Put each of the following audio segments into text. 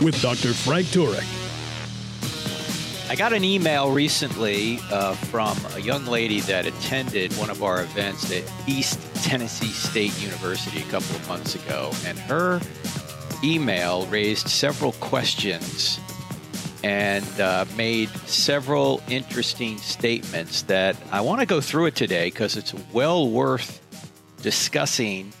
with Dr. Frank Turek. I got an email recently uh, from a young lady that attended one of our events at East Tennessee State University a couple of months ago, and her email raised several questions and uh, made several interesting statements that I want to go through it today because it's well worth discussing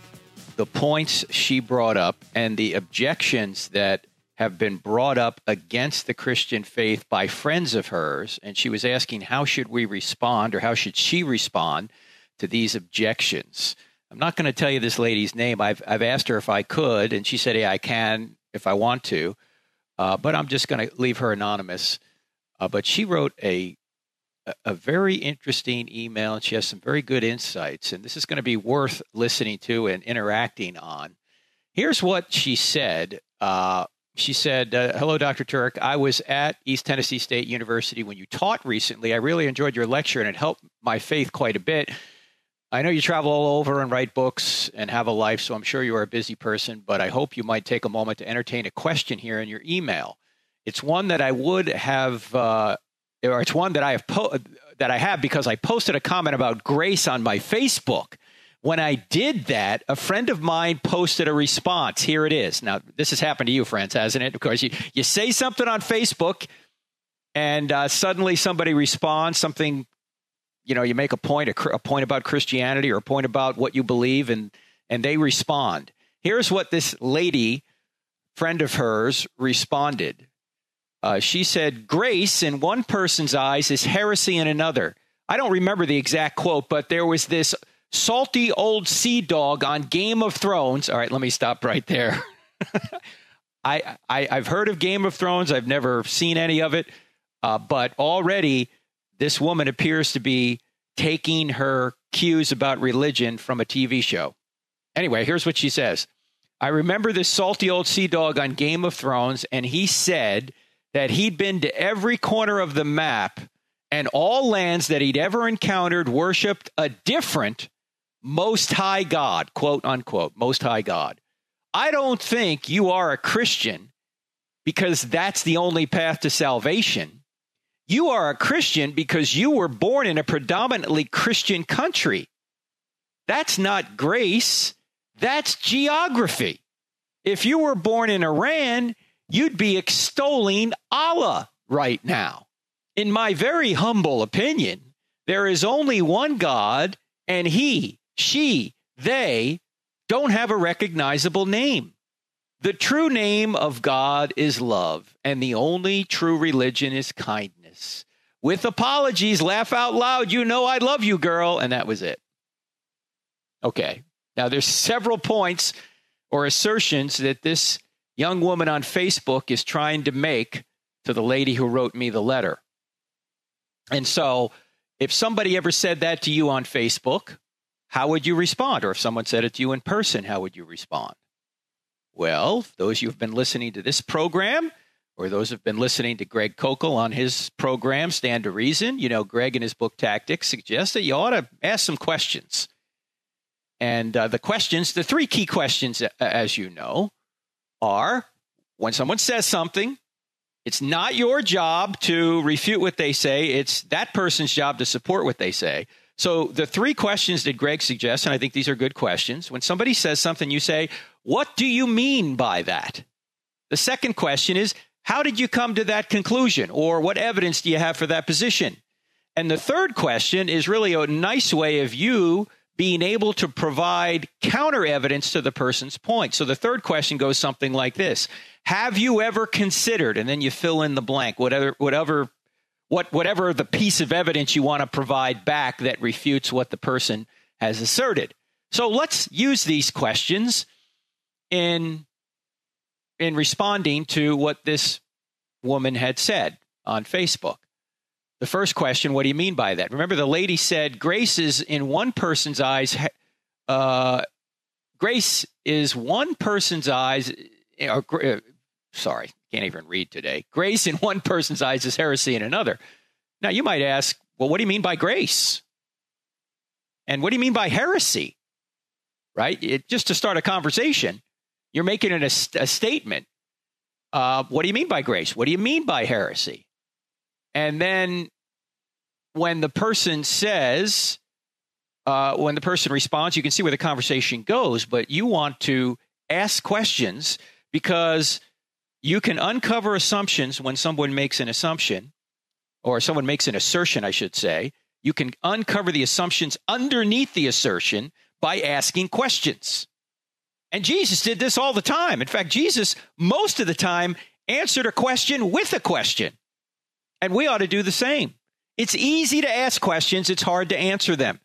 the points she brought up and the objections that have been brought up against the Christian faith by friends of hers and she was asking how should we respond or how should she respond to these objections. I'm not going to tell you this lady's name. I've I've asked her if I could and she said, "Yeah, I can if I want to." Uh, but I'm just going to leave her anonymous. Uh, but she wrote a a very interesting email, and she has some very good insights. And this is going to be worth listening to and interacting on. Here's what she said. Uh, she said, uh, "Hello, Dr. Turek. I was at East Tennessee State University when you taught recently. I really enjoyed your lecture, and it helped my faith quite a bit." I know you travel all over and write books and have a life, so I'm sure you are a busy person, but I hope you might take a moment to entertain a question here in your email. It's one that I would have, uh, or it's one that I have po- that I have because I posted a comment about grace on my Facebook. When I did that, a friend of mine posted a response. Here it is. Now, this has happened to you, friends, hasn't it? Of course, you, you say something on Facebook, and uh, suddenly somebody responds something you know you make a point a, a, point about christianity or a point about what you believe and and they respond here's what this lady friend of hers responded uh, she said grace in one person's eyes is heresy in another i don't remember the exact quote but there was this salty old sea dog on game of thrones. All right let me stop right there. I, I i've heard of game of thrones. I've never seen any of it. Uh, but already this woman appears to be taking her cues about religion from a TV show. Anyway, here's what she says. I remember this salty old sea dog on Game of Thrones, and he said that he'd been to every corner of the map, and all lands that he'd ever encountered worshiped a different most high God, quote unquote, most high God. I don't think you are a Christian because that's the only path to salvation. You are a Christian because you were born in a predominantly Christian country. That's not grace, that's geography. If you were born in Iran, you'd be extolling Allah right now. In my very humble opinion, there is only one God, and he, she, they don't have a recognizable name. The true name of God is love, and the only true religion is kindness with apologies, laugh out loud, you know I love you, girl. And that was it. Okay. Now there's several points or assertions that this young woman on Facebook is trying to make to the lady who wrote me the letter. And so if somebody ever said that to you on Facebook, how would you respond? Or if someone said it to you in person, how would you respond? Well, those of you who have been listening to this program, or those who have been listening to Greg Koukl on his program, Stand to Reason, you know, Greg in his book Tactics suggests that you ought to ask some questions. And uh, the questions, the three key questions, as you know, are when someone says something, it's not your job to refute what they say, it's that person's job to support what they say. So the three questions that Greg suggests, and I think these are good questions. When somebody says something, you say, What do you mean by that? The second question is, how did you come to that conclusion? Or what evidence do you have for that position? And the third question is really a nice way of you being able to provide counter evidence to the person's point. So the third question goes something like this Have you ever considered, and then you fill in the blank, whatever, whatever, what, whatever the piece of evidence you want to provide back that refutes what the person has asserted. So let's use these questions in in responding to what this woman had said on Facebook. The first question, what do you mean by that? Remember, the lady said grace is in one person's eyes. Uh, grace is one person's eyes. Or, uh, sorry, can't even read today. Grace in one person's eyes is heresy in another. Now, you might ask, well, what do you mean by grace? And what do you mean by heresy? Right? It, just to start a conversation, you're making it a, a statement. Uh, what do you mean by grace? What do you mean by heresy? And then when the person says, uh, when the person responds, you can see where the conversation goes, but you want to ask questions because you can uncover assumptions when someone makes an assumption, or someone makes an assertion, I should say. You can uncover the assumptions underneath the assertion by asking questions. And Jesus did this all the time. In fact, Jesus, most of the time, answered a question with a question. And we ought to do the same. It's easy to ask questions, it's hard to answer them.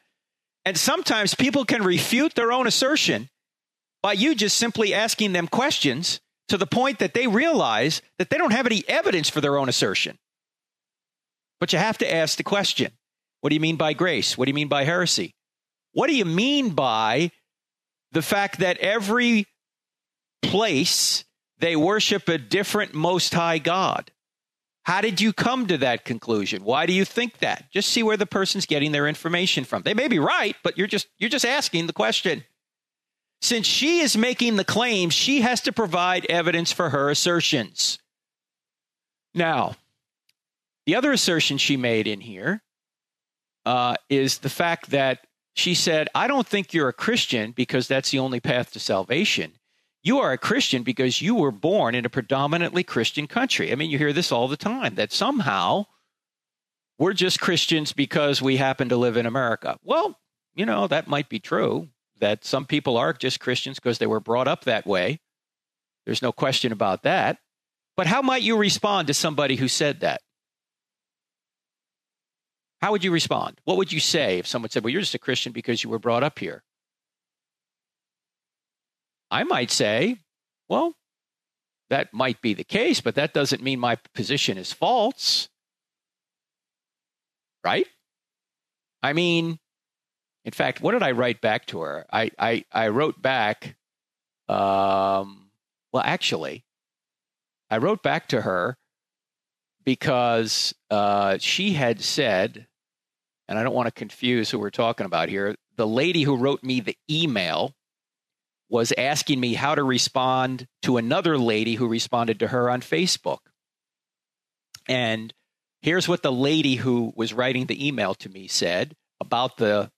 And sometimes people can refute their own assertion by you just simply asking them questions to the point that they realize that they don't have any evidence for their own assertion. But you have to ask the question what do you mean by grace? What do you mean by heresy? What do you mean by the fact that every place they worship a different most high God? How did you come to that conclusion? Why do you think that? Just see where the person's getting their information from. They may be right, but you're just you're just asking the question. Since she is making the claim, she has to provide evidence for her assertions. Now, the other assertion she made in here uh, is the fact that she said, I don't think you're a Christian because that's the only path to salvation. You are a Christian because you were born in a predominantly Christian country. I mean, you hear this all the time that somehow we're just Christians because we happen to live in America. Well, you know, that might be true that some people are just Christians because they were brought up that way. There's no question about that. But how might you respond to somebody who said that? How would you respond? What would you say if someone said, Well, you're just a Christian because you were brought up here? I might say, well, that might be the case, but that doesn't mean my position is false. Right? I mean, in fact, what did I write back to her? I, I, I wrote back, um, well, actually, I wrote back to her because uh, she had said, and I don't want to confuse who we're talking about here, the lady who wrote me the email was asking me how to respond to another lady who responded to her on Facebook. And here's what the lady who was writing the email to me said about the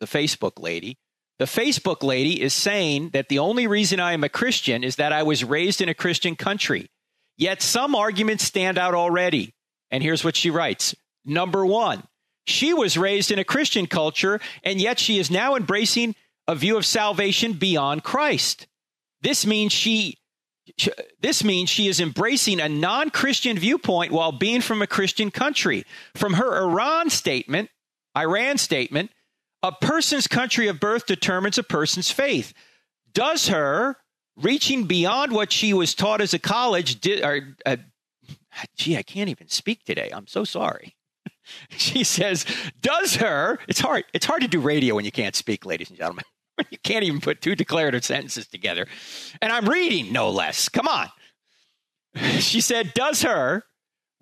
the Facebook lady. The Facebook lady is saying that the only reason I am a Christian is that I was raised in a Christian country. Yet some arguments stand out already. And here's what she writes. Number 1, she was raised in a Christian culture and yet she is now embracing a view of salvation beyond Christ. This means she this means she is embracing a non-Christian viewpoint while being from a Christian country. From her Iran statement, Iran statement, a person's country of birth determines a person's faith. Does her reaching beyond what she was taught as a college did or uh, gee, I can't even speak today. I'm so sorry. she says, does her, it's hard, it's hard to do radio when you can't speak, ladies and gentlemen. you can't even put two declarative sentences together. And I'm reading, no less. Come on. She said, Does her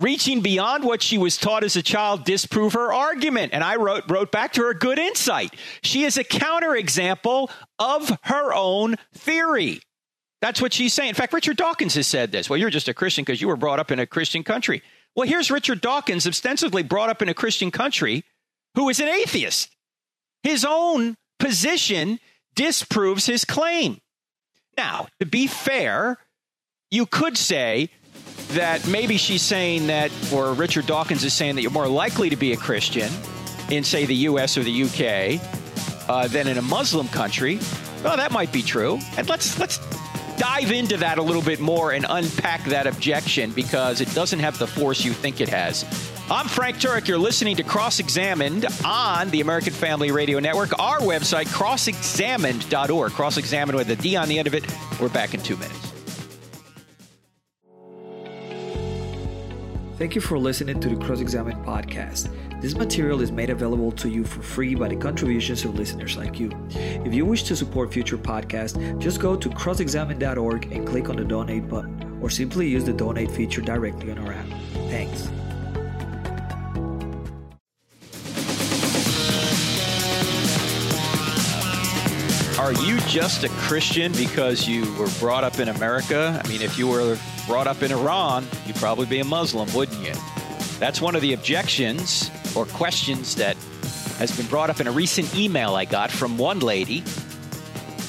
reaching beyond what she was taught as a child disprove her argument? And I wrote, wrote back to her good insight. She is a counterexample of her own theory. That's what she's saying. In fact, Richard Dawkins has said this. Well, you're just a Christian because you were brought up in a Christian country. Well, here's Richard Dawkins, ostensibly brought up in a Christian country, who is an atheist. His own position disproves his claim. Now, to be fair, you could say that maybe she's saying that, or Richard Dawkins is saying that you're more likely to be a Christian in, say, the US or the UK uh, than in a Muslim country. Well, that might be true. And let's let's dive into that a little bit more and unpack that objection because it doesn't have the force you think it has. I'm Frank Turek. You're listening to Cross Examined on the American Family Radio Network. Our website, crossexamined.org. Cross Examined with a D on the end of it. We're back in two minutes. Thank you for listening to the Cross Examine podcast. This material is made available to you for free by the contributions of listeners like you. If you wish to support future podcasts, just go to crossexamine.org and click on the donate button, or simply use the donate feature directly on our app. Thanks. Are you just a Christian because you were brought up in America? I mean, if you were brought up in Iran, you'd probably be a Muslim, wouldn't you? That's one of the objections or questions that has been brought up in a recent email I got from one lady.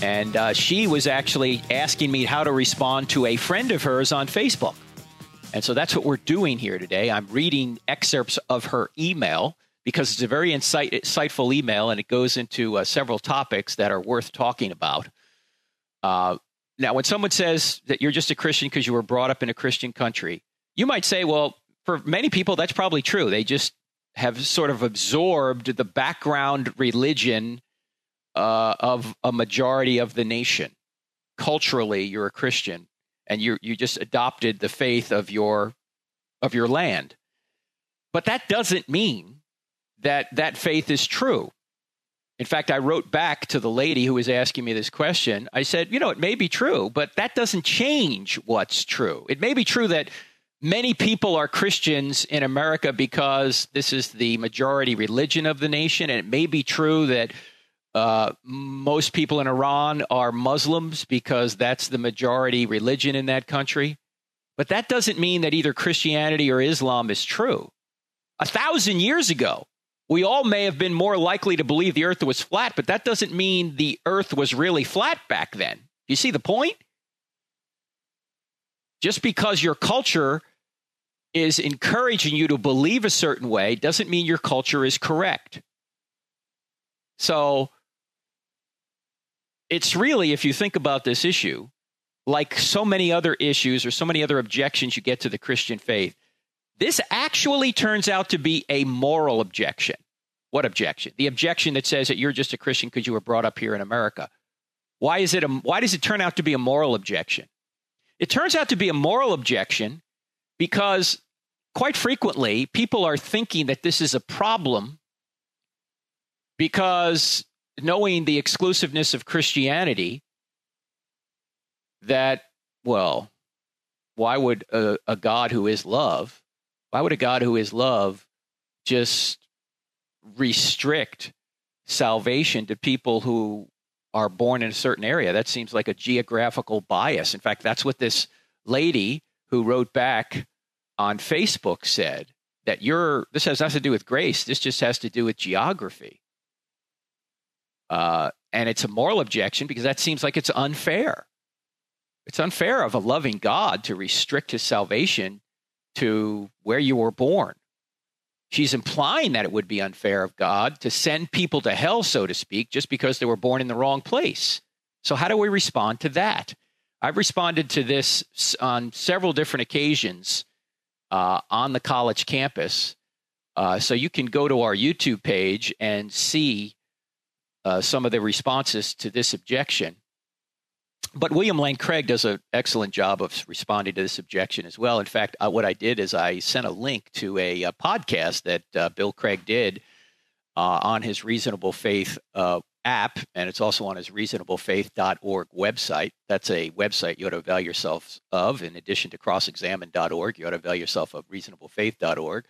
And uh, she was actually asking me how to respond to a friend of hers on Facebook. And so that's what we're doing here today. I'm reading excerpts of her email because it's a very insight, insightful email and it goes into uh, several topics that are worth talking about. Uh, now, when someone says that you're just a Christian because you were brought up in a Christian country, you might say, well, for many people, that's probably true. They just have sort of absorbed the background religion uh, of a majority of the nation. Culturally, you're a Christian, and you you just adopted the faith of your of your land. But that doesn't mean that that faith is true. In fact, I wrote back to the lady who was asking me this question. I said, you know, it may be true, but that doesn't change what's true. It may be true that many people are Christians in America because this is the majority religion of the nation. And it may be true that uh, most people in Iran are Muslims because that's the majority religion in that country. But that doesn't mean that either Christianity or Islam is true. A thousand years ago, we all may have been more likely to believe the earth was flat, but that doesn't mean the earth was really flat back then. You see the point? Just because your culture is encouraging you to believe a certain way doesn't mean your culture is correct. So it's really, if you think about this issue, like so many other issues or so many other objections you get to the Christian faith, this actually turns out to be a moral objection. What objection? The objection that says that you're just a Christian because you were brought up here in America. Why is it a, why does it turn out to be a moral objection? It turns out to be a moral objection because quite frequently people are thinking that this is a problem because knowing the exclusiveness of Christianity that well why would a, a God who is love why would a God who is love just restrict salvation to people who are born in a certain area? That seems like a geographical bias. In fact, that's what this lady who wrote back on Facebook said that you're this has nothing to do with grace. This just has to do with geography. Uh, and it's a moral objection because that seems like it's unfair. It's unfair of a loving God to restrict his salvation to where you were born. She's implying that it would be unfair of God to send people to hell, so to speak, just because they were born in the wrong place. So, how do we respond to that? I've responded to this on several different occasions uh, on the college campus. Uh, so, you can go to our YouTube page and see uh, some of the responses to this objection but William Lane Craig does an excellent job of responding to this objection as well. In fact, uh, what I did is I sent a link to a, a podcast that uh, Bill Craig did uh, on his Reasonable Faith uh, app, and it's also on his reasonablefaith.org website. That's a website you ought to avail yourself of. In addition to crossexamine.org, you ought to avail yourself of reasonablefaith.org.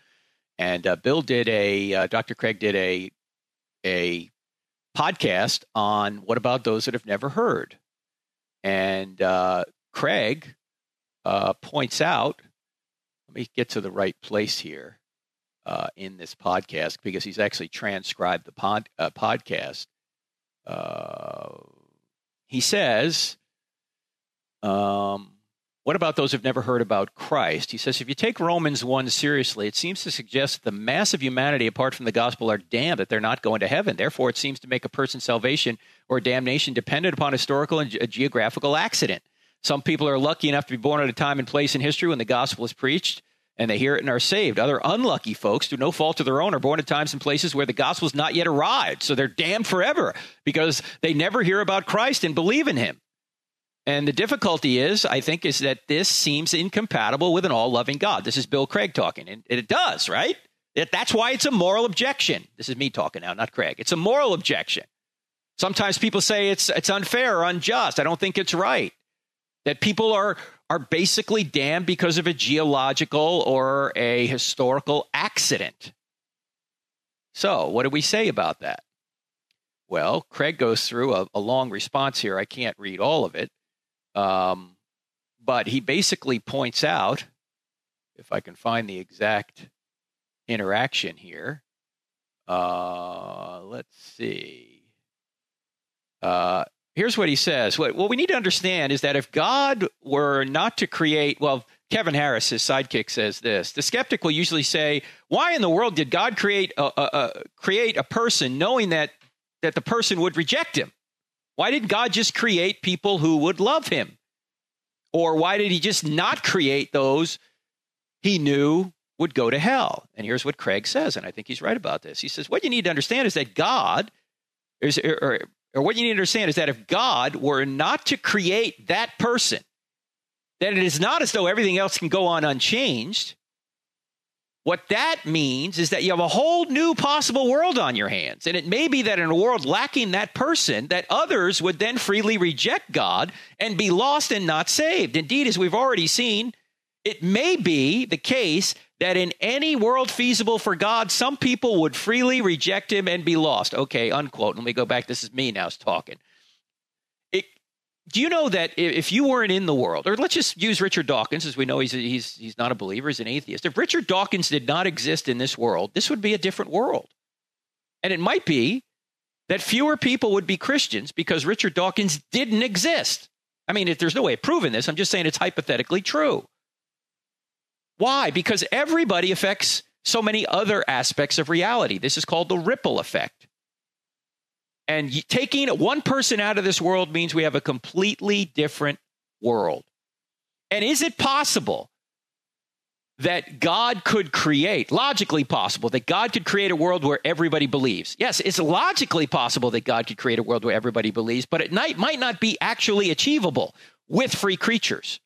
And uh, Bill did a, uh, Dr. Craig did a, a podcast on what about those that have never heard? And uh, Craig uh, points out, let me get to the right place here uh, in this podcast because he's actually transcribed the pod, uh, podcast. Uh, he says, um, what about those who've never heard about Christ? He says, if you take Romans 1 seriously, it seems to suggest that the mass of humanity apart from the gospel are damned, that they're not going to heaven. Therefore, it seems to make a person's salvation or damnation dependent upon historical and geographical accident. Some people are lucky enough to be born at a time and place in history when the gospel is preached and they hear it and are saved. Other unlucky folks, through no fault of their own, are born at times and places where the gospel's not yet arrived. So they're damned forever because they never hear about Christ and believe in him. And the difficulty is, I think, is that this seems incompatible with an all loving God. This is Bill Craig talking, and it does, right? It, that's why it's a moral objection. This is me talking now, not Craig. It's a moral objection. Sometimes people say it's, it's unfair or unjust. I don't think it's right. That people are, are basically damned because of a geological or a historical accident. So, what do we say about that? Well, Craig goes through a, a long response here. I can't read all of it. Um, but he basically points out, if I can find the exact interaction here, uh, let's see. Uh, here's what he says. What, what we need to understand is that if God were not to create, well, Kevin Harris, his sidekick, says this: the skeptic will usually say, "Why in the world did God create a, a, a, create a person, knowing that that the person would reject him? Why did God just create people who would love him? Or why did he just not create those he knew would go to hell? And here's what Craig says, and I think he's right about this. He says, What you need to understand is that God, is, or, or what you need to understand is that if God were not to create that person, then it is not as though everything else can go on unchanged. What that means is that you have a whole new possible world on your hands. And it may be that in a world lacking that person, that others would then freely reject God and be lost and not saved. Indeed, as we've already seen, it may be the case that in any world feasible for God, some people would freely reject him and be lost. Okay, unquote. Let me go back. This is me now talking do you know that if you weren't in the world, or let's just use Richard Dawkins, as we know he's he's he's not a believer, he's an atheist. If Richard Dawkins did not exist in this world, this would be a different world, and it might be that fewer people would be Christians because Richard Dawkins didn't exist. I mean, if there's no way of proving this, I'm just saying it's hypothetically true. Why? Because everybody affects so many other aspects of reality. This is called the ripple effect. And taking one person out of this world means we have a completely different world. And is it possible that God could create, logically possible, that God could create a world where everybody believes? Yes, it's logically possible that God could create a world where everybody believes, but it might not be actually achievable with free creatures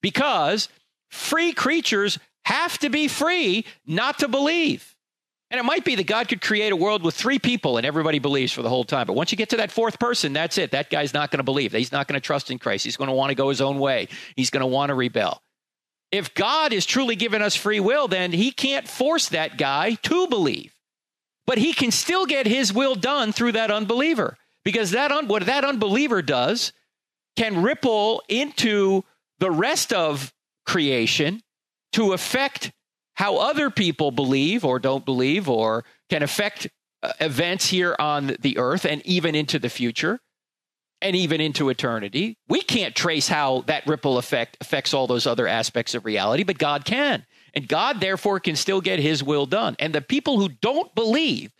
because free creatures have to be free not to believe. And it might be that God could create a world with three people and everybody believes for the whole time. But once you get to that fourth person, that's it. That guy's not going to believe. He's not going to trust in Christ. He's going to want to go his own way. He's going to want to rebel. If God is truly giving us free will, then he can't force that guy to believe. But he can still get his will done through that unbeliever. Because that un- what that unbeliever does can ripple into the rest of creation to affect how other people believe or don't believe or can affect uh, events here on the earth and even into the future and even into eternity. We can't trace how that ripple effect affects all those other aspects of reality, but God can. And God, therefore, can still get his will done. And the people who don't believe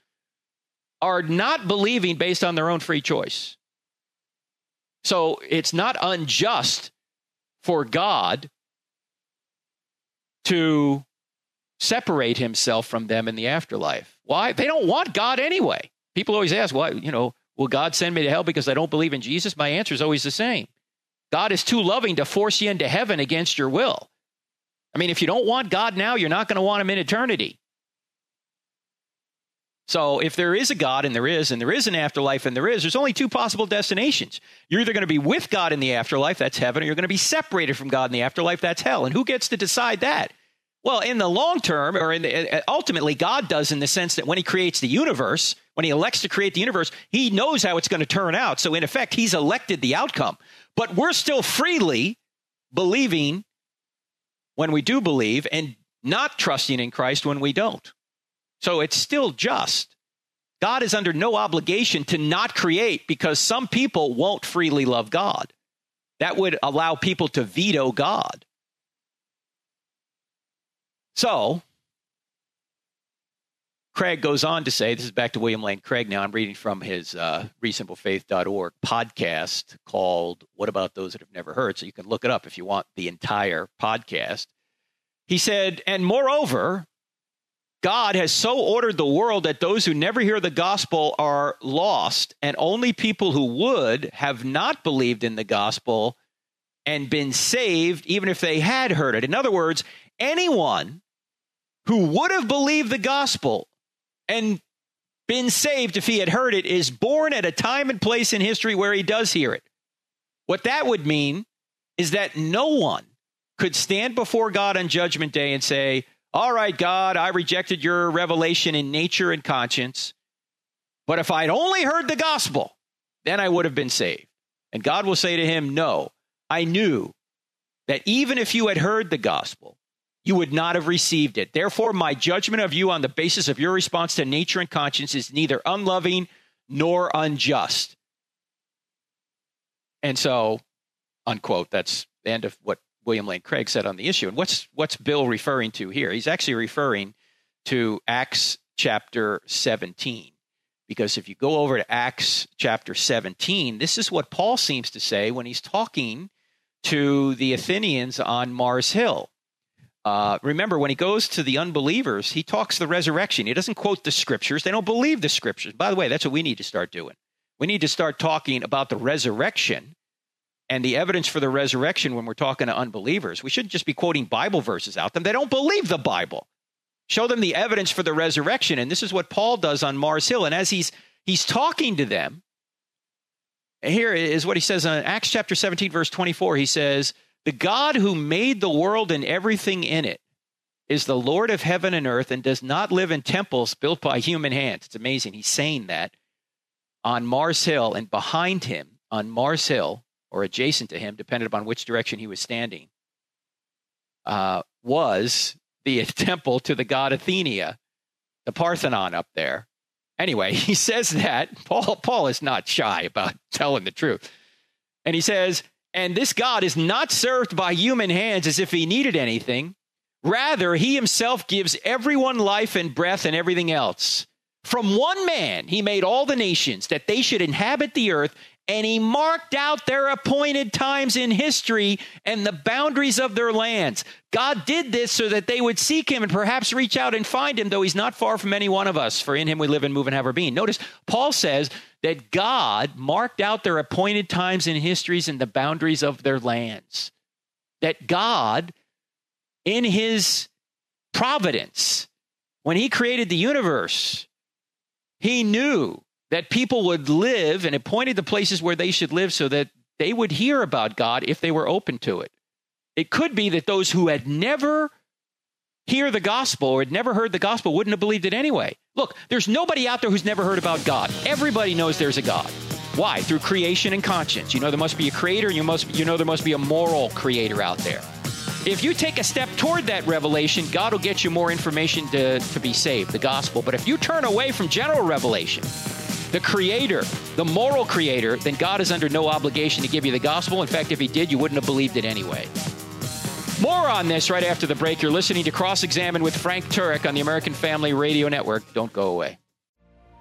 are not believing based on their own free choice. So it's not unjust for God to separate himself from them in the afterlife. Why? They don't want God anyway. People always ask, why, you know, will God send me to hell because I don't believe in Jesus? My answer is always the same. God is too loving to force you into heaven against your will. I mean, if you don't want God now, you're not going to want him in eternity. So if there is a God, and there is, and there is an afterlife, and there is, there's only two possible destinations. You're either going to be with God in the afterlife, that's heaven, or you're going to be separated from God in the afterlife, that's hell. And who gets to decide that? Well, in the long term, or the, uh, ultimately, God does in the sense that when He creates the universe, when He elects to create the universe, He knows how it's going to turn out. So, in effect, He's elected the outcome. But we're still freely believing when we do believe and not trusting in Christ when we don't. So, it's still just. God is under no obligation to not create because some people won't freely love God. That would allow people to veto God. So, Craig goes on to say, this is back to William Lane Craig now. I'm reading from his uh, reasonablefaith.org podcast called What About Those That Have Never Heard? So you can look it up if you want the entire podcast. He said, and moreover, God has so ordered the world that those who never hear the gospel are lost, and only people who would have not believed in the gospel and been saved, even if they had heard it. In other words, anyone who would have believed the gospel and been saved if he had heard it is born at a time and place in history where he does hear it. What that would mean is that no one could stand before God on Judgment Day and say, All right, God, I rejected your revelation in nature and conscience, but if I'd only heard the gospel, then I would have been saved. And God will say to him, No, I knew that even if you had heard the gospel, you would not have received it. Therefore, my judgment of you on the basis of your response to nature and conscience is neither unloving nor unjust. And so, unquote, that's the end of what William Lane Craig said on the issue. And what's what's Bill referring to here? He's actually referring to Acts chapter 17. Because if you go over to Acts chapter 17, this is what Paul seems to say when he's talking to the Athenians on Mars Hill. Uh, remember, when he goes to the unbelievers, he talks the resurrection. He doesn't quote the scriptures. They don't believe the scriptures. By the way, that's what we need to start doing. We need to start talking about the resurrection and the evidence for the resurrection when we're talking to unbelievers. We shouldn't just be quoting Bible verses out them. They don't believe the Bible. Show them the evidence for the resurrection. And this is what Paul does on Mars Hill. And as he's he's talking to them, here is what he says in Acts chapter 17, verse 24. He says, the God who made the world and everything in it is the Lord of heaven and earth and does not live in temples built by human hands. It's amazing. He's saying that on Mars Hill and behind him on Mars Hill or adjacent to him, depending upon which direction he was standing, uh, was the temple to the god Athenia, the Parthenon up there. Anyway, he says that Paul Paul is not shy about telling the truth. And he says, and this God is not served by human hands as if he needed anything. Rather, he himself gives everyone life and breath and everything else. From one man, he made all the nations that they should inhabit the earth and he marked out their appointed times in history and the boundaries of their lands. God did this so that they would seek him and perhaps reach out and find him, though he's not far from any one of us, for in him we live and move and have our being. Notice Paul says that God marked out their appointed times and histories and the boundaries of their lands. That God, in his providence, when he created the universe, he knew that people would live and appointed the places where they should live so that they would hear about God if they were open to it. It could be that those who had never hear the gospel or had never heard the gospel wouldn't have believed it anyway. Look, there's nobody out there who's never heard about God. Everybody knows there's a God. Why? Through creation and conscience. You know there must be a creator, and you must you know there must be a moral creator out there. If you take a step toward that revelation, God will get you more information to, to be saved, the gospel. But if you turn away from general revelation, the creator, the moral creator, then God is under no obligation to give you the gospel. In fact, if he did, you wouldn't have believed it anyway. More on this right after the break. You're listening to Cross Examine with Frank Turek on the American Family Radio Network. Don't go away.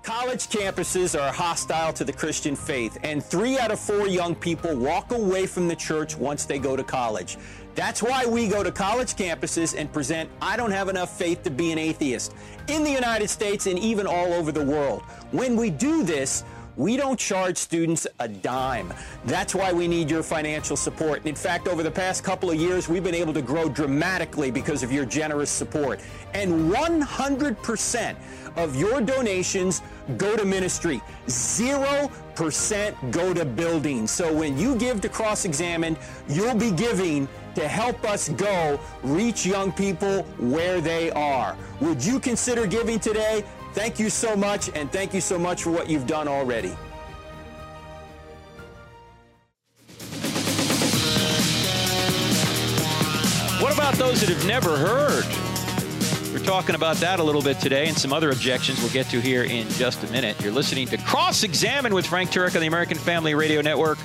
College campuses are hostile to the Christian faith, and three out of four young people walk away from the church once they go to college. That's why we go to college campuses and present I Don't Have Enough Faith to Be an Atheist in the United States and even all over the world. When we do this, we don't charge students a dime. That's why we need your financial support. In fact, over the past couple of years, we've been able to grow dramatically because of your generous support. And 100% of your donations go to ministry. 0% go to building. So when you give to Cross Examined, you'll be giving to help us go reach young people where they are. Would you consider giving today? Thank you so much, and thank you so much for what you've done already. What about those that have never heard? We're talking about that a little bit today and some other objections we'll get to here in just a minute. You're listening to Cross Examine with Frank Turek on the American Family Radio Network.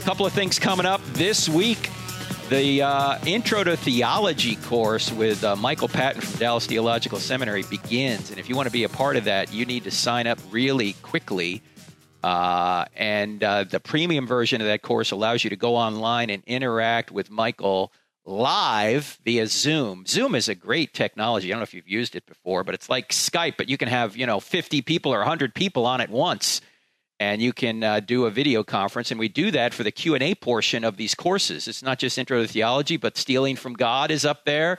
A couple of things coming up this week. The uh, Intro to Theology course with uh, Michael Patton from Dallas Theological Seminary begins. And if you want to be a part of that, you need to sign up really quickly. Uh, and uh, the premium version of that course allows you to go online and interact with Michael live via Zoom. Zoom is a great technology. I don't know if you've used it before, but it's like Skype, but you can have, you know, 50 people or 100 people on at once and you can uh, do a video conference and we do that for the q&a portion of these courses. It's not just intro to theology but stealing from god is up there.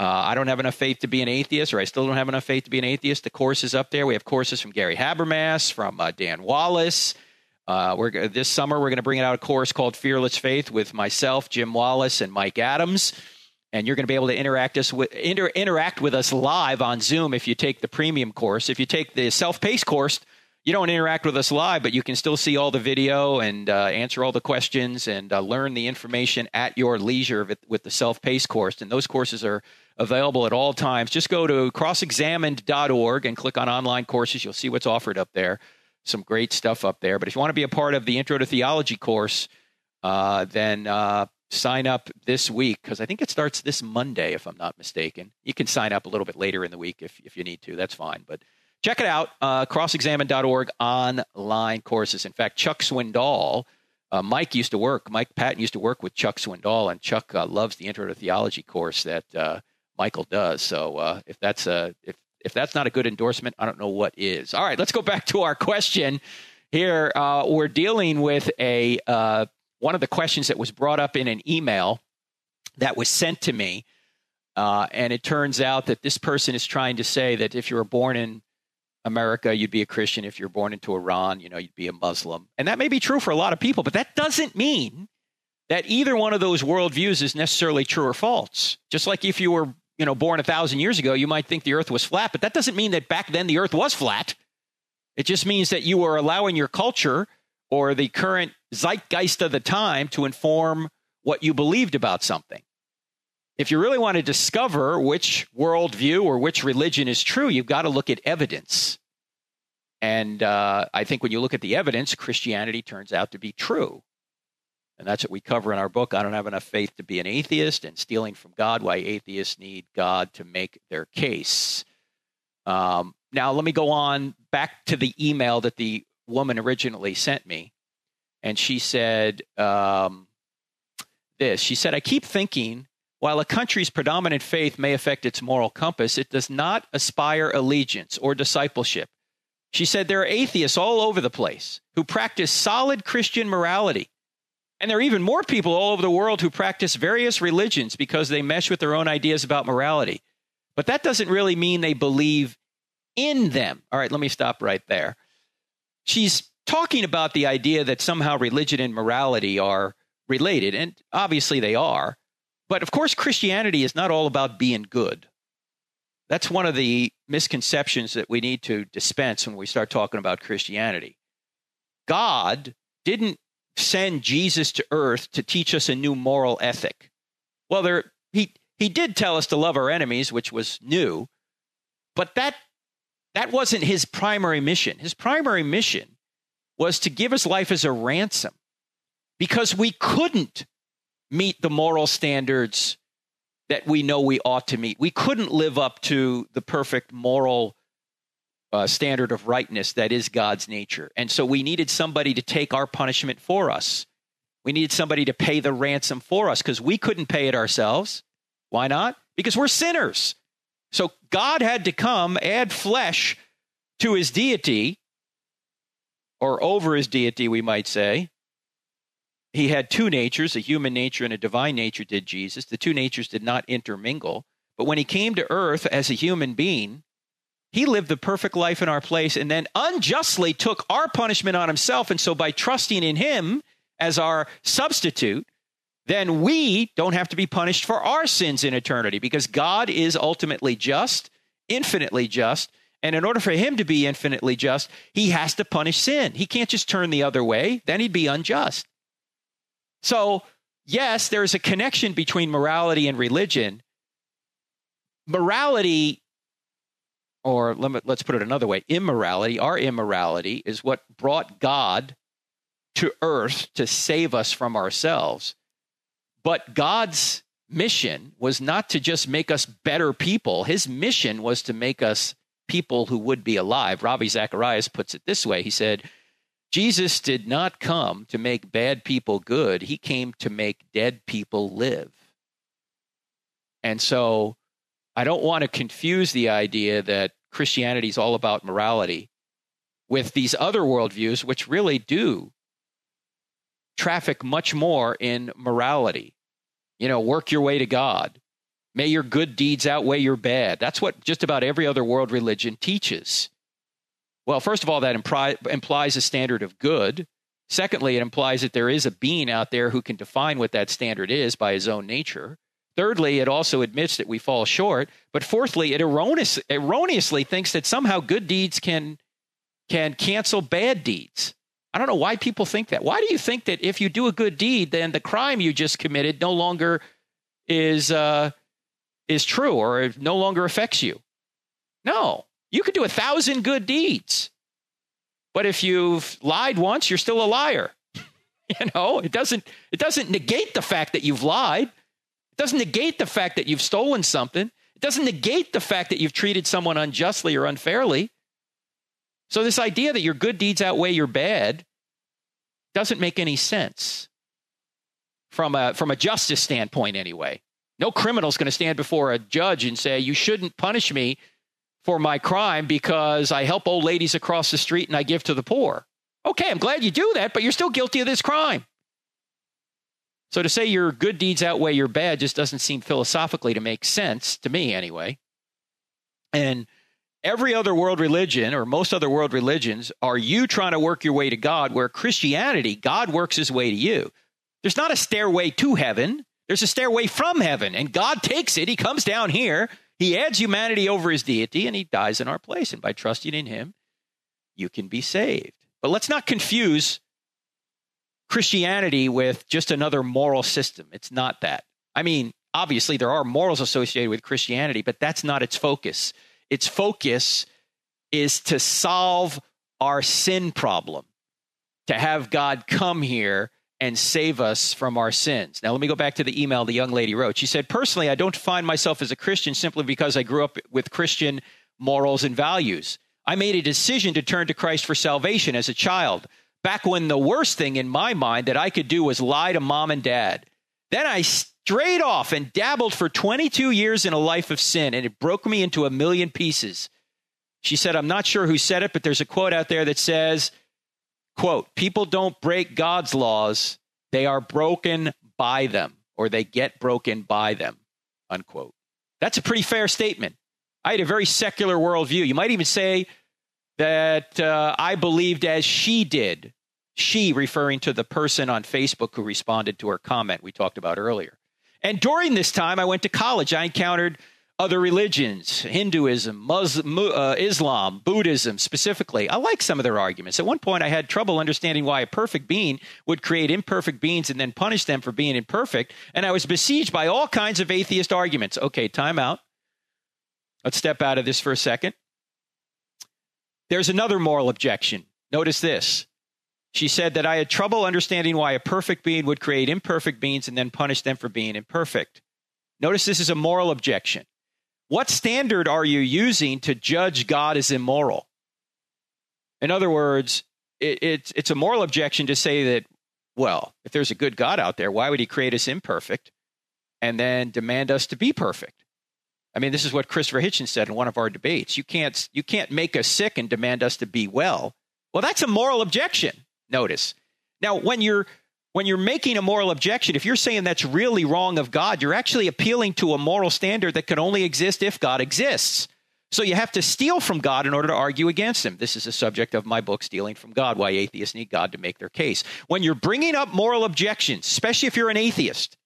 Uh, i don't have enough faith to be an atheist or i still don't have enough faith to be an atheist. The course is up there. We have courses from gary habermas from uh, dan wallace. Uh, we're, this summer we're going to bring out a course called fearless faith with myself jim wallace and mike adams. And you're going to be able to interact us with inter, interact with us live on zoom if you take the premium course. If you take the self-paced course you don't interact with us live, but you can still see all the video and uh, answer all the questions and uh, learn the information at your leisure with, the self paced course. And those courses are available at all times. Just go to crossexamined.org and click on online courses. You'll see what's offered up there. Some great stuff up there. But if you want to be a part of the Intro to Theology course, uh, then uh, sign up this week because I think it starts this Monday, if I'm not mistaken. You can sign up a little bit later in the week if, if you need to. That's fine. But check it out uh, crossexamined.org online courses. In fact chuck swindoll uh, mike used to work mike patton used to work with chuck swindoll and chuck uh, loves the intro to theology course that uh, michael does. So uh, if that's a if, if that's not a good endorsement i don't know what is. All right let's go back to our question here. Uh, we're dealing with a one of the questions that was brought up in an email that was sent to me and it turns out that this person is trying to say that if you were born in America, you'd be a Christian. If you're born into Iran, you know, you'd be a Muslim. And that may be true for a lot of people, but that doesn't mean that either one of those worldviews is necessarily true or false. Just like if you were, you know, born a thousand years ago, you might think the earth was flat, but that doesn't mean that back then the earth was flat. It just means that you are allowing your culture or the current zeitgeist of the time to inform what you believed about something if you really want to discover which worldview or which religion is true, you've got to look at evidence. And uh, I think when you look at the evidence, Christianity turns out to be true. And that's what we cover in our book. I don't have enough faith to be an atheist and stealing from God, why atheists need God to make their case. Um, now, let me go on back to the email that the woman originally sent me. And she said um, this She said, I keep thinking while a country's predominant faith may affect its moral compass, it does not aspire allegiance or discipleship. She said there are atheists all over the place who practice solid Christian morality. And there are even more people all over the world who practice various religions because they mesh with their own ideas about morality. But that doesn't really mean they believe in them. All right, let me stop right there. She's talking about the idea that somehow religion and morality are related, and obviously they are. But of course, Christianity is not all about being good. That's one of the misconceptions that we need to dispense when we start talking about Christianity. God didn't send Jesus to earth to teach us a new moral ethic. Well, there, he, he did tell us to love our enemies, which was new, but that, that wasn't his primary mission. His primary mission was to give his life as a ransom because we couldn't meet the moral standards that we know we ought to meet. We couldn't live up to the perfect moral uh, standard of rightness that is God's nature. And so we needed somebody to take our punishment for us. We needed somebody to pay the ransom for us because we couldn't pay it ourselves. Why not? Because we're sinners. So God had to come, add flesh to his deity, or over his deity, we might say, he had two natures, a human nature and a divine nature, did Jesus. The two natures did not intermingle. But when he came to earth as a human being, he lived the perfect life in our place and then unjustly took our punishment on himself. And so by trusting in him as our substitute, then we don't have to be punished for our sins in eternity because God is ultimately just, infinitely just. And in order for him to be infinitely just, he has to punish sin. He can't just turn the other way, then he'd be unjust. So, yes, there's a connection between morality and religion. Morality, or let let's put it another way immorality, our immorality, is what brought God to earth to save us from ourselves. But God's mission was not to just make us better people, His mission was to make us people who would be alive. Ravi Zacharias puts it this way He said, Jesus did not come to make bad people good, he came to make dead people live. And so I don't want to confuse the idea that Christianity is all about morality with these other worldviews, which really do traffic much more in morality. You know, work your way to God. May your good deeds outweigh your bad. That's what just about every other world religion teaches. Well, first of all, that impri- implies a standard of good. Secondly, it implies that there is a being out there who can define what that standard is by his own nature. Thirdly, it also admits that we fall short. But fourthly, it erroneous, erroneously thinks that somehow good deeds can, can cancel bad deeds. I don't know why people think that. Why do you think that if you do a good deed, then the crime you just committed no longer is uh, is true or no longer affects you? No, you could do a thousand good deeds, but if you've lied once, you're still a liar. you know, it doesn't it doesn't negate the fact that you've lied. It doesn't negate the fact that you've stolen something. It doesn't negate the fact that you've treated someone unjustly or unfairly. So this idea that your good deeds outweigh your bad doesn't make any sense from a from a justice standpoint anyway. No criminal's going to stand before a judge and say you shouldn't punish me for my crime because I help old ladies across the street and I give to the poor. Okay, I'm glad you do that, but you're still guilty of this crime. So to say your good deeds outweigh your bad just doesn't seem philosophically to make sense to me anyway. And every other world religion or most other world religions are you trying to work your way to God, where Christianity, God works his way to you. There's not a stairway to heaven, there's a stairway from heaven, and God takes it. He comes down here, he adds humanity over his deity, and he dies in our place. And by trusting in him, you can be saved. But let's not confuse Christianity with just another moral system. It's not that. I mean, obviously, there are morals associated with Christianity, but that's not its focus its focus is to solve our sin problem, to have God come here and save us from our sins. Now, let me go back to the email the young lady wrote. She said, Personally, I don't define myself as a Christian simply because I grew up with Christian morals and values. I made a decision to turn to Christ for salvation as a child, back when the worst thing in my mind that I could do was lie to mom and dad. Then I strayed off and dabbled for 22 years in a life of sin, and it broke me into a million pieces. She said, I'm not sure who said it, but there's a quote out there that says, quote, people don't break God's laws, they are broken by them, or they get broken by them, unquote. That's a pretty fair statement. I had a very secular worldview. You might even say that uh, I believed as she did. She referring to the person on Facebook who responded to her comment we talked about earlier. And during this time, I went to college. I encountered other religions, Hinduism, Muslim, uh, Islam, Buddhism specifically. I like some of their arguments. At one point, I had trouble understanding why a perfect being would create imperfect beings and then punish them for being imperfect. And I was besieged by all kinds of atheist arguments. Okay, time out. Let's step out of this for a second. There's another moral objection. Notice this she said that I had trouble understanding why a perfect being would create imperfect beings and then punish them for being imperfect. Notice this is a moral objection. What standard are you using to judge God as immoral? In other words, it, it's, it's a moral objection to say that, well, if there's a good God out there, why would he create us imperfect and then demand us to be perfect? I mean, this is what Christopher Hitchens said in one of our debates. You can't, you can't make us sick and demand us to be well. Well, that's a moral objection notice. Now, when you're when you're making a moral objection, if you're saying that's really wrong of God, you're actually appealing to a moral standard that can only exist if God exists. So you have to steal from God in order to argue against him. This is the subject of my book, Stealing from God Why Atheists Need God to Make Their Case. When you're bringing up moral objections, especially if you're an atheist,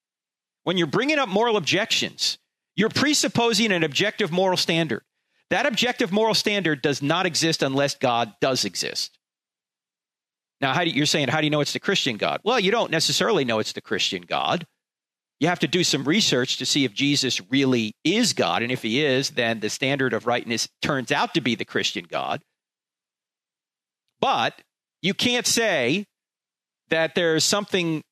when you're bringing up moral objections, you're presupposing an objective moral standard. That objective moral standard does not exist unless God does exist. Now, how do, you're saying, how do you know it's the Christian God? Well, you don't necessarily know it's the Christian God. You have to do some research to see if Jesus really is God. And if he is, then the standard of rightness turns out to be the Christian God. But you can't say that there's something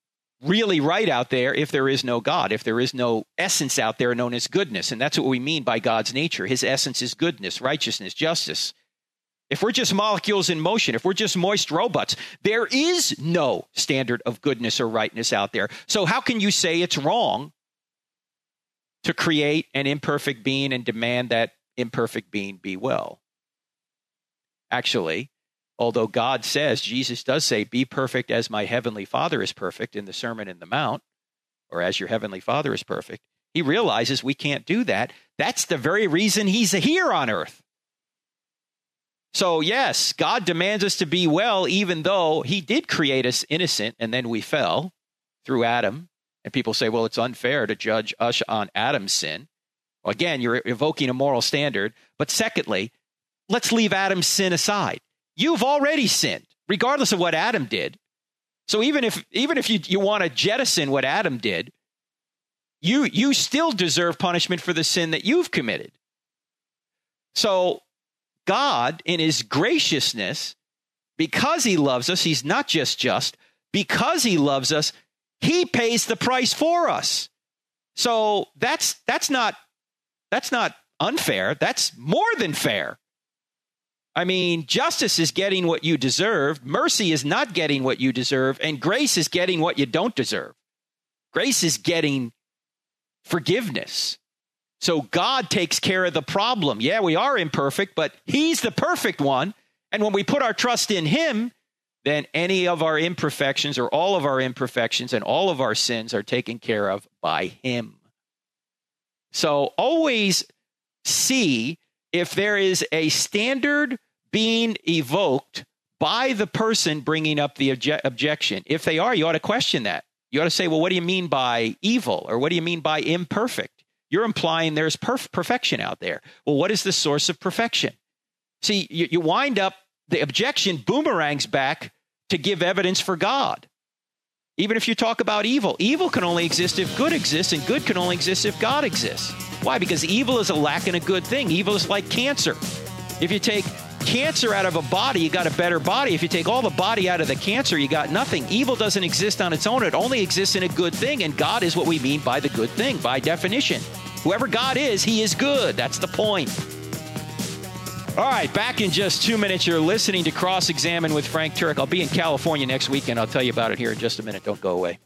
really right out there if there is no God, if there is no essence out there known as goodness. And that's what we mean by God's nature. His essence is goodness, righteousness, justice. If we're just molecules in motion, if we're just moist robots, there is no standard of goodness or rightness out there. So, how can you say it's wrong to create an imperfect being and demand that imperfect being be well? Actually, although God says, Jesus does say, Be perfect as my heavenly Father is perfect in the Sermon in the Mount, or as your heavenly Father is perfect. He realizes we can't do that. That's the very reason he's here on earth. So, yes, God demands us to be well, even though he did create us innocent and then we fell through Adam. And people say, well, it's unfair to judge us on Adam's sin. Well, again, you're evoking a moral standard. But secondly, let's leave Adam's sin aside. You've already sinned, regardless of what Adam did. So even if even if you, you want to jettison what Adam did, you you still deserve punishment for the sin that you've committed. So God, in his graciousness, because he loves us, he's not just just, because he loves us, he pays the price for us. So that's that's not that's not unfair. That's more than fair. I mean, justice is getting what you deserve, mercy is not getting what you deserve, and grace is getting what you don't deserve. Grace is getting forgiveness. So God takes care of the problem. Yeah, we are imperfect, but He's the perfect one. And when we put our trust in Him, then any of our imperfections or all of our imperfections and all of our sins are taken care of by Him. So always see if there is a standard being evoked by the person bringing up the obje- objection. If they are, you ought to question that. You ought to say, well, what do you mean by evil? Or what do you mean by imperfect? You're implying there's perf- perfection out there. Well, what is the source of perfection? See, you, you wind up the objection boomerangs back to give evidence for God. Even if you talk about evil, evil can only exist if good exists, and good can only exist if God exists. Why? Because evil is a lack in a good thing. Evil is like cancer. If you take cancer out of a body, you got a better body. If you take all the body out of the cancer, you got nothing. Evil doesn't exist on its own, it only exists in a good thing, and God is what we mean by the good thing, by definition. Whoever God is, he is good. That's the point. All right, back in just two minutes. You're listening to Cross Examine with Frank Turek. I'll be in California next weekend. I'll tell you about it here in just a minute. Don't go away.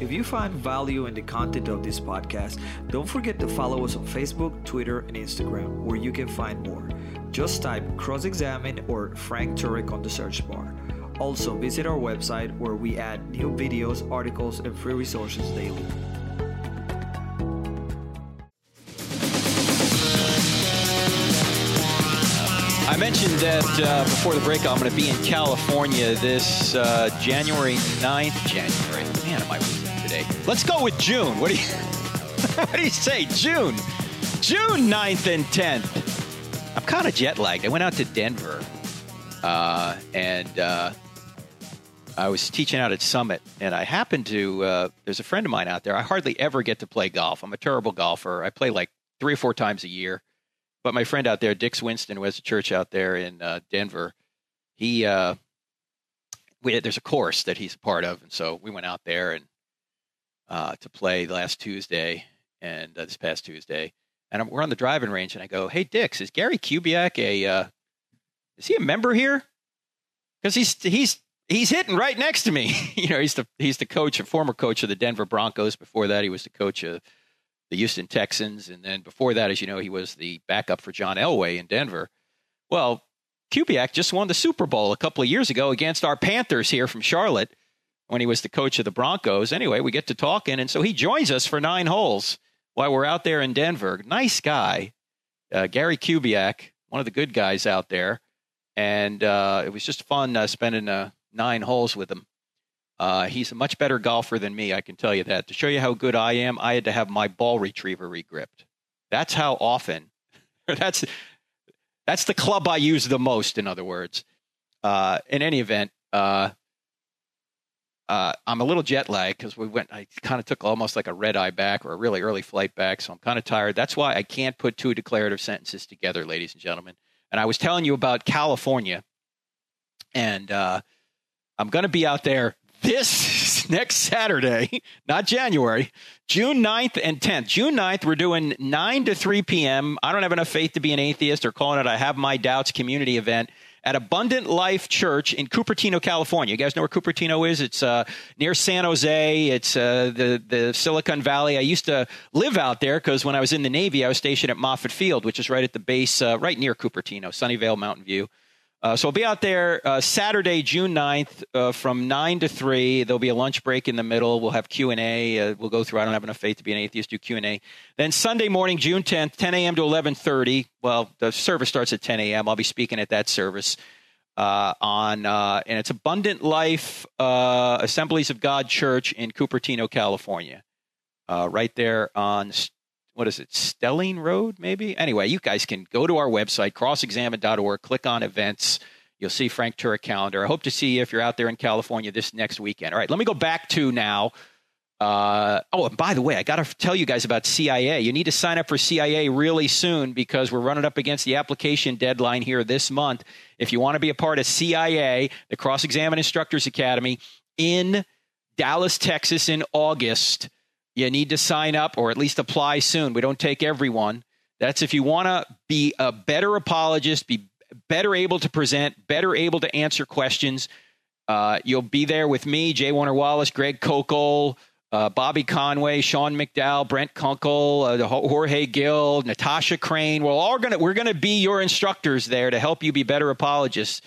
If you find value in the content of this podcast, don't forget to follow us on Facebook, Twitter, and Instagram, where you can find more. Just type Cross Examine or Frank Turek on the search bar. Also, visit our website where we add new videos, articles, and free resources daily. I mentioned that uh, before the break, I'm going to be in California this uh, January 9th. January. Man, am I losing today? Let's go with June. What do you, what do you say? June. June 9th and 10th. I'm kind of jet lagged. I went out to Denver uh, and uh, I was teaching out at Summit, and I happened to. Uh, there's a friend of mine out there. I hardly ever get to play golf. I'm a terrible golfer. I play like three or four times a year but my friend out there, Dix Winston, who has a church out there in uh, Denver, he uh, we, there's a course that he's a part of, and so we went out there and uh, to play last Tuesday and uh, this past Tuesday, and I'm, we're on the driving range, and I go, "Hey, Dix, is Gary Kubiak a uh, is he a member here? Because he's he's he's hitting right next to me. you know, he's the he's the coach, a former coach of the Denver Broncos. Before that, he was the coach of the Houston Texans, and then before that, as you know, he was the backup for John Elway in Denver. Well, Kubiak just won the Super Bowl a couple of years ago against our Panthers here from Charlotte when he was the coach of the Broncos. Anyway, we get to talking, and so he joins us for nine holes while we're out there in Denver. Nice guy, uh, Gary Kubiak, one of the good guys out there, and uh, it was just fun uh, spending uh, nine holes with him. Uh, he's a much better golfer than me, I can tell you that. To show you how good I am, I had to have my ball retriever regripped. That's how often. that's that's the club I use the most. In other words, uh, in any event, uh, uh I'm a little jet lagged because we went. I kind of took almost like a red eye back or a really early flight back, so I'm kind of tired. That's why I can't put two declarative sentences together, ladies and gentlemen. And I was telling you about California, and uh, I'm going to be out there this next Saturday, not January, June 9th and 10th. June 9th, we're doing 9 to 3 p.m. I don't have enough faith to be an atheist or calling it I Have My Doubts community event at Abundant Life Church in Cupertino, California. You guys know where Cupertino is? It's uh, near San Jose. It's uh, the the Silicon Valley. I used to live out there because when I was in the Navy, I was stationed at Moffett Field, which is right at the base, uh, right near Cupertino, Sunnyvale, Mountain View. Uh, so I'll be out there uh, Saturday, June 9th uh, from 9 to 3. There'll be a lunch break in the middle. We'll have Q&A. Uh, we'll go through I don't have enough faith to be an atheist, do Q&A. Then Sunday morning, June 10th, 10 a.m. to 11.30. Well, the service starts at 10 a.m. I'll be speaking at that service uh, on, uh, and it's Abundant Life Assemblies of God Church in Cupertino, California. right there on what is it, Stelling Road, maybe? Anyway, you guys can go to our website, crossexamine.org, click on events. You'll see Frank Turek calendar. I hope to see you if you're out there in California this next weekend. All right, let me go back to now. Uh, oh, and by the way, I got to tell you guys about CIA. You need to sign up for CIA really soon because we're running up against the application deadline here this month. If you want to be a part of CIA, the Cross Examine Instructors Academy in Dallas, Texas in August, you need to sign up or at least apply soon. We don't take everyone. That's if you want to be a better apologist, be better able to present, better able to answer questions. Uh, you'll be there with me, J. Warner Wallace, Greg Koukl, uh, Bobby Conway, Sean McDowell, Brent Kunkle, uh, Jorge Gil, Natasha Crain. We're all gonna we're gonna be your instructors there to help you be better apologists.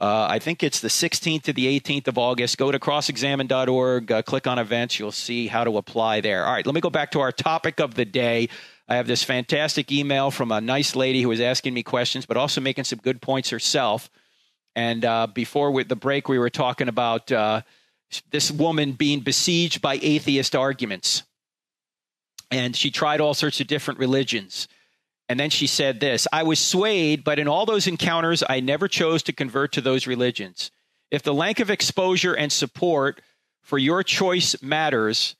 Uh, I think it's the 16th to the 18th of August. Go to crossexamine.org, uh, click on events. You'll see how to apply there. All right, let me go back to our topic of the day. I have this fantastic email from a nice lady who was asking me questions, but also making some good points herself. And uh, before we, the break, we were talking about uh, this woman being besieged by atheist arguments. And she tried all sorts of different religions. And then she said this I was swayed, but in all those encounters, I never chose to convert to those religions. If the length of exposure and support for your choice matters,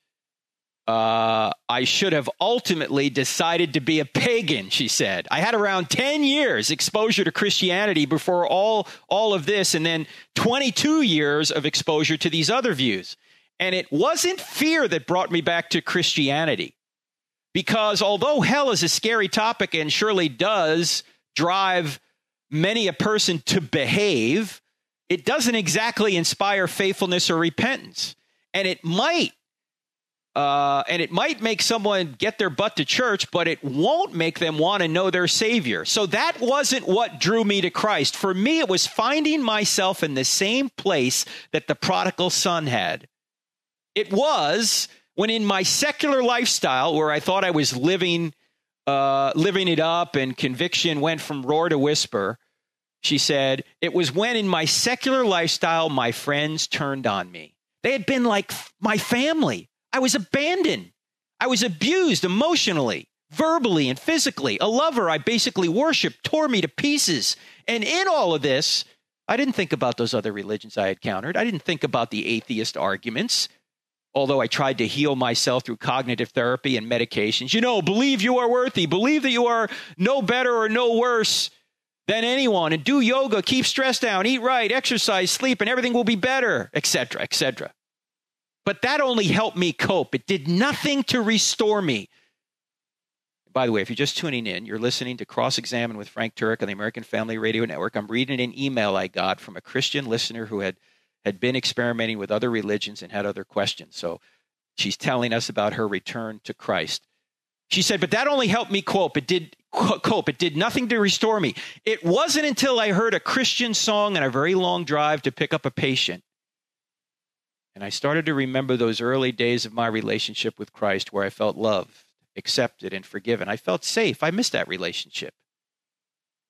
uh, I should have ultimately decided to be a pagan, she said. I had around 10 years exposure to Christianity before all, all of this, and then 22 years of exposure to these other views. And it wasn't fear that brought me back to Christianity. Because although hell is a scary topic and surely does drive many a person to behave, it doesn't exactly inspire faithfulness or repentance. And it might uh, and it might make someone get their butt to church, but it won't make them want to know their Savior. So that wasn't what drew me to Christ. For me, it was finding myself in the same place that the prodigal son had. It was when in my secular lifestyle, where I thought I was living, uh, living it up and conviction went from roar to whisper, she said, it was when in my secular lifestyle, my friends turned on me. They had been like my family. I was abandoned. I was abused emotionally, verbally, and physically. A lover I basically worshiped tore me to pieces. And in all of this, I didn't think about those other religions I had countered. I didn't think about the atheist arguments although I tried to heal myself through cognitive therapy and medications. You know, believe you are worthy, believe that you are no better or no worse than anyone, and do yoga, keep stress down, eat right, exercise, sleep, and everything will be better, etc., etc. But that only helped me cope. It did nothing to restore me. By the way, if you're just tuning in, you're listening to Cross Examine with Frank Turek on the American Family Radio Network. I'm reading an email I got from a Christian listener who had had been experimenting with other religions and had other questions. So she's telling us about her return to Christ. She said, but that only helped me cope. It did cope. It did nothing to restore me. It wasn't until I heard a Christian song on a very long drive to pick up a patient. And I started to remember those early days of my relationship with Christ where I felt loved, accepted, and forgiven. I felt safe. I missed that relationship.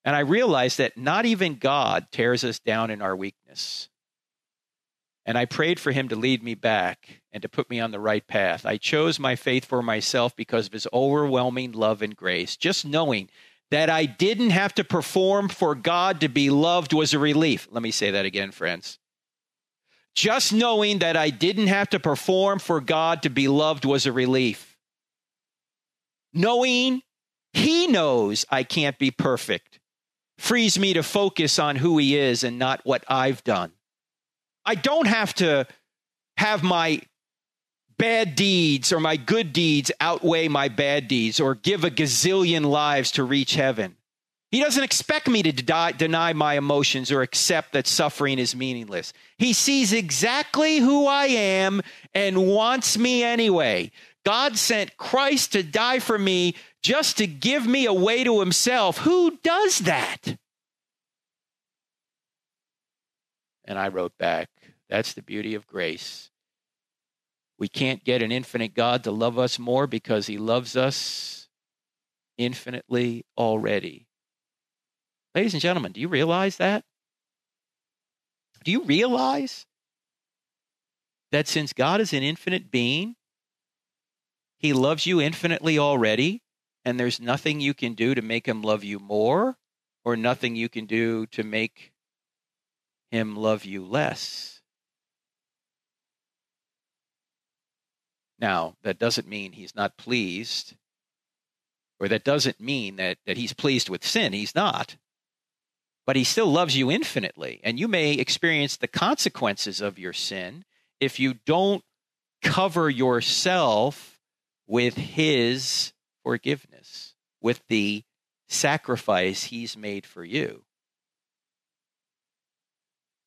And I realized that not even God tears us down in our weakness. And I prayed for him to lead me back and to put me on the right path. I chose my faith for myself because of his overwhelming love and grace. Just knowing that I didn't have to perform for God to be loved was a relief. Let me say that again, friends. Just knowing that I didn't have to perform for God to be loved was a relief. Knowing he knows I can't be perfect frees me to focus on who he is and not what I've done. I don't have to have my bad deeds or my good deeds outweigh my bad deeds or give a gazillion lives to reach heaven. He doesn't expect me to deny my emotions or accept that suffering is meaningless. He sees exactly who I am and wants me anyway. God sent Christ to die for me just to give me a way to himself. Who does that? And I wrote back, That's the beauty of grace. We can't get an infinite God to love us more because he loves us infinitely already. Ladies and gentlemen, do you realize that? Do you realize that since God is an infinite being, he loves you infinitely already, and there's nothing you can do to make him love you more, or nothing you can do to make him love you less? Now, that doesn't mean he's not pleased, or that doesn't mean that, that he's pleased with sin. He's not but he still loves you infinitely. And you may experience the consequences of your sin if you don't cover yourself with his forgiveness, with the sacrifice he's made for you.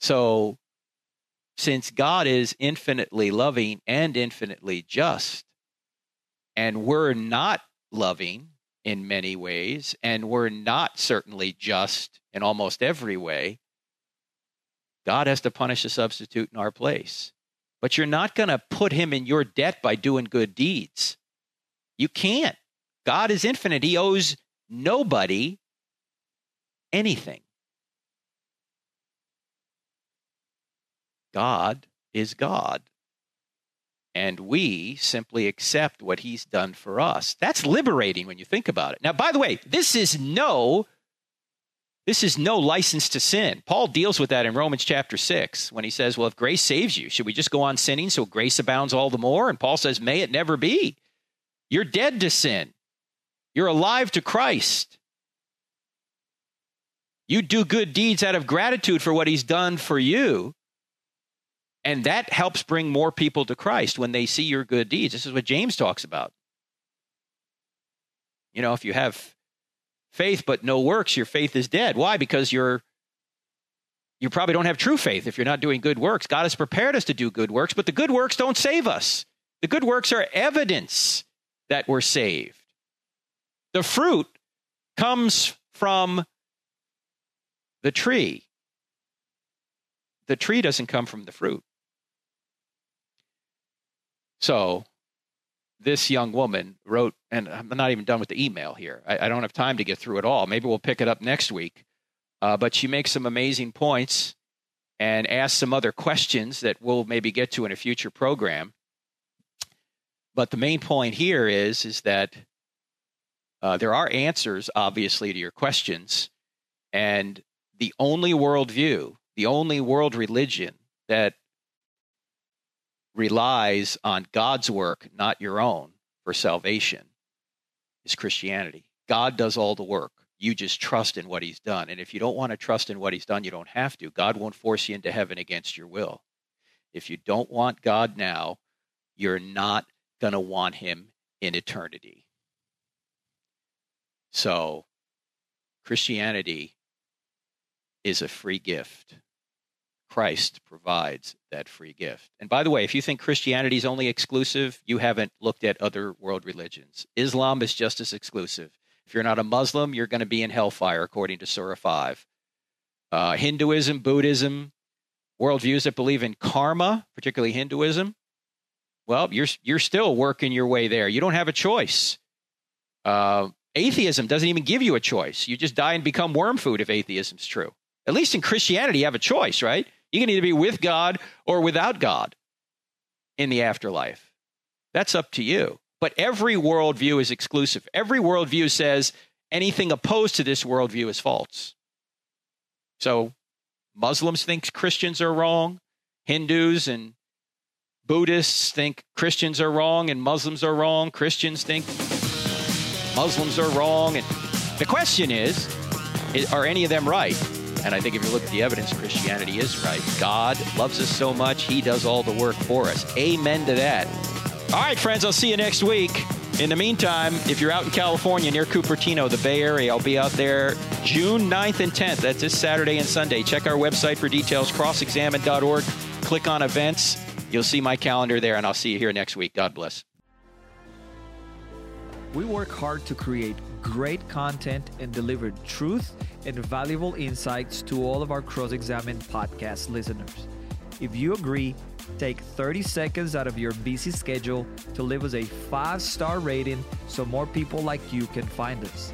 So, since God is infinitely loving and infinitely just, and we're not loving in many ways, and we're not certainly just in almost every way, God has to punish a substitute in our place. But you're not going to put him in your debt by doing good deeds. You can't. God is infinite, he owes nobody anything. God is God and we simply accept what he's done for us. That's liberating when you think about it. Now, by the way, this is no this is no license to sin. Paul deals with that in Romans chapter 6 when he says, Well, if grace saves you, should we just go on sinning so grace abounds all the more? And Paul says, May it never be. You're dead to sin, you're alive to Christ. You do good deeds out of gratitude for what he's done for you. And that helps bring more people to Christ when they see your good deeds. This is what James talks about. You know, if you have faith but no works, your faith is dead. Why? Because you're you probably don't have true faith if you're not doing good works. God has prepared us to do good works, but the good works don't save us. The good works are evidence that we're saved. The fruit comes from the tree. The tree doesn't come from the fruit. So this young woman wrote, and I'm not even done with the email here. I, I don't have time to get through it all. Maybe we'll pick it up next week. Uh, but she makes some amazing points and asks some other questions that we'll maybe get to in a future program. But the main point here is is that uh, there are answers, obviously, to your questions, and the only worldview, the only world religion that relies on God's work, not your own, for salvation is Christianity. God does all the work. You just trust in what he's done. And if you don't want to trust in what he's done, you don't have to. God won't force you into heaven against your will. If you don't want God now, you're not going to want him in eternity. So, Christianity is a free gift. Christ provides that free gift. And by the way, if you think Christianity is only exclusive, you haven't looked at other world religions. Islam is just as exclusive. If you're not a Muslim, you're going to be in hellfire, according to Surah 5. Uh, Hinduism, Buddhism, worldviews that believe in karma, particularly Hinduism, well, you're, you're still working your way there. You don't have a choice. Uh, atheism doesn't even give you a choice. You just die and become worm food if atheism's true. At least in Christianity, you have a choice, right? You can either be with God or without God in the afterlife. That's up to you. But every worldview is exclusive. Every worldview says anything opposed to this worldview is false. So Muslims think Christians are wrong. Hindus and Buddhists think Christians are wrong and Muslims are wrong. Christians think Muslims are wrong. And the question is, are any of them right? And I think if you look at the evidence, Christianity is right. God loves us so much, He does all the work for us. Amen to that. All right, friends, I'll see you next week. In the meantime, if you're out in California near Cupertino, the Bay Area, I'll be out there June 9th and 10th. That's this Saturday and Sunday. Check our website for details, crossexamine.org. Click on events. You'll see my calendar there, and I'll see you here next week. God bless. We work hard to create great content and deliver truth and valuable insights to all of our Cross Examined podcast listeners. If you agree, take 30 seconds out of your busy schedule to leave us a five star rating so more people like you can find us.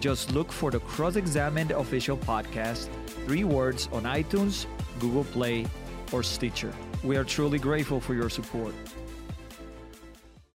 Just look for the Cross Examined official podcast, three words on iTunes, Google Play, or Stitcher. We are truly grateful for your support.